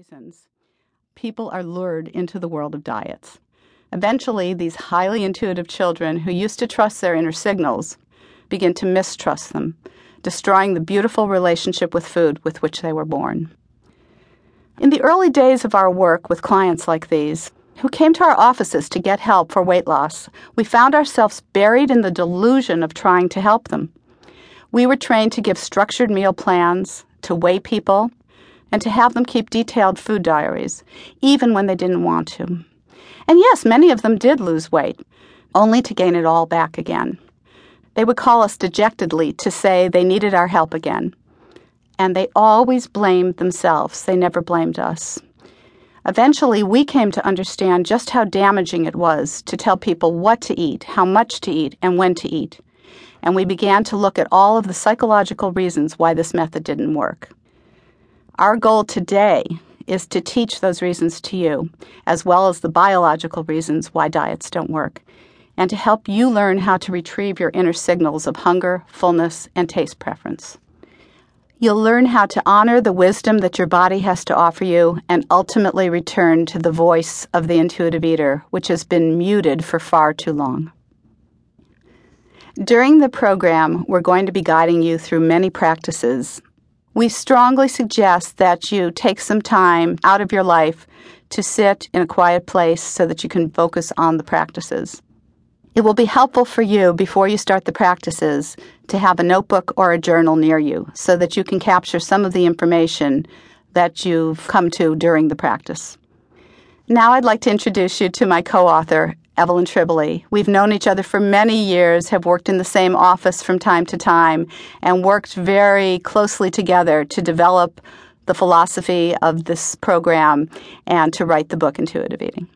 reasons, people are lured into the world of diets. Eventually, these highly intuitive children who used to trust their inner signals begin to mistrust them, destroying the beautiful relationship with food with which they were born. In the early days of our work with clients like these, who came to our offices to get help for weight loss, we found ourselves buried in the delusion of trying to help them. We were trained to give structured meal plans, to weigh people, and to have them keep detailed food diaries, even when they didn't want to. And yes, many of them did lose weight, only to gain it all back again. They would call us dejectedly to say they needed our help again. And they always blamed themselves, they never blamed us. Eventually, we came to understand just how damaging it was to tell people what to eat, how much to eat, and when to eat. And we began to look at all of the psychological reasons why this method didn't work. Our goal today is to teach those reasons to you, as well as the biological reasons why diets don't work, and to help you learn how to retrieve your inner signals of hunger, fullness, and taste preference. You'll learn how to honor the wisdom that your body has to offer you and ultimately return to the voice of the intuitive eater, which has been muted for far too long. During the program, we're going to be guiding you through many practices we strongly suggest that you take some time out of your life to sit in a quiet place so that you can focus on the practices. It will be helpful for you before you start the practices to have a notebook or a journal near you so that you can capture some of the information that you've come to during the practice. Now I'd like to introduce you to my co author, Evelyn Tribole. We've known each other for many years, have worked in the same office from time to time, and worked very closely together to develop the philosophy of this program and to write the book Intuitive Eating.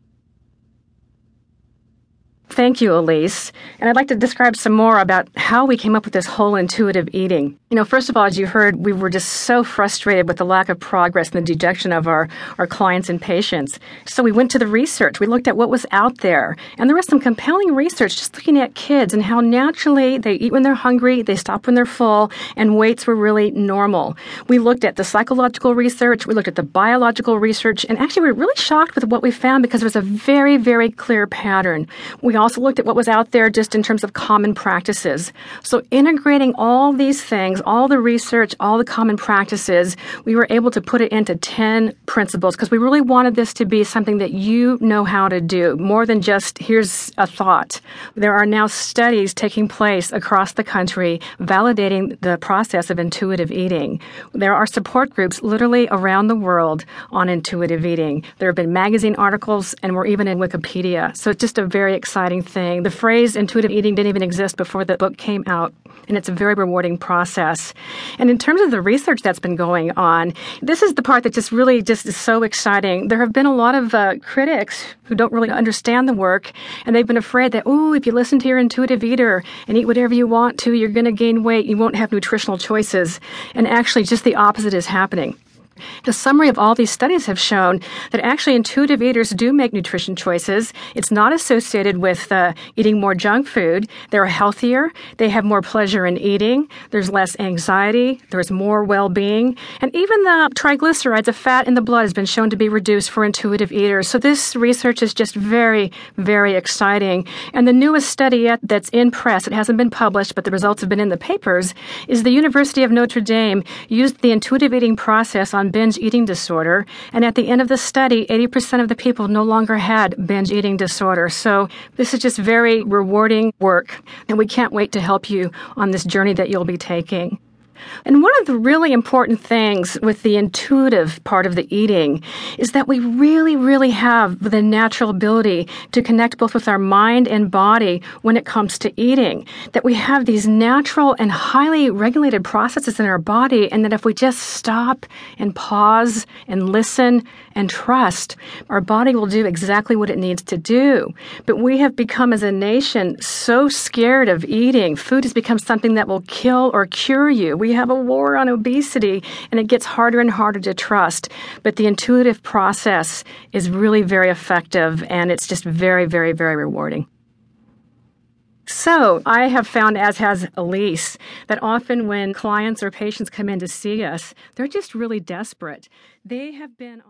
Thank you, Elyse. And I'd like to describe some more about how we came up with this whole intuitive eating. You know, first of all, as you heard, we were just so frustrated with the lack of progress and the dejection of our, our clients and patients. So we went to the research. We looked at what was out there. And there was some compelling research just looking at kids and how naturally they eat when they're hungry, they stop when they're full, and weights were really normal. We looked at the psychological research, we looked at the biological research, and actually we were really shocked with what we found because there was a very, very clear pattern. We also looked at what was out there just in terms of common practices. So integrating all these things, all the research, all the common practices, we were able to put it into 10 principles because we really wanted this to be something that you know how to do, more than just here's a thought. There are now studies taking place across the country validating the process of intuitive eating. There are support groups literally around the world on intuitive eating. There have been magazine articles and we're even in Wikipedia. So it's just a very exciting exciting thing. The phrase intuitive eating didn't even exist before the book came out, and it's a very rewarding process. And in terms of the research that's been going on, this is the part that just really just is so exciting. There have been a lot of uh, critics who don't really understand the work, and they've been afraid that, oh, if you listen to your intuitive eater and eat whatever you want to, you're going to gain weight. You won't have nutritional choices. And actually, just the opposite is happening. The summary of all these studies have shown that actually intuitive eaters do make nutrition choices. It's not associated with uh, eating more junk food. They're healthier. They have more pleasure in eating. There's less anxiety. There's more well being. And even the triglycerides, the fat in the blood, has been shown to be reduced for intuitive eaters. So this research is just very, very exciting. And the newest study yet that's in press, it hasn't been published, but the results have been in the papers, is the University of Notre Dame used the intuitive eating process on binge eating disorder. And at the end of the study, 80% of the people no longer had binge eating disorder. So this is just very rewarding work. And we can't wait to help you on this journey that you'll be taking. And one of the really important things with the intuitive part of the eating is that we really, really have the natural ability to connect both with our mind and body when it comes to eating. That we have these natural and highly regulated processes in our body, and that if we just stop and pause and listen and trust, our body will do exactly what it needs to do. But we have become, as a nation, so scared of eating. Food has become something that will kill or cure you. We have a war on obesity, and it gets harder and harder to trust. But the intuitive process is really very effective, and it's just very, very, very rewarding. So, I have found, as has Elyse, that often when clients or patients come in to see us, they're just really desperate. They have been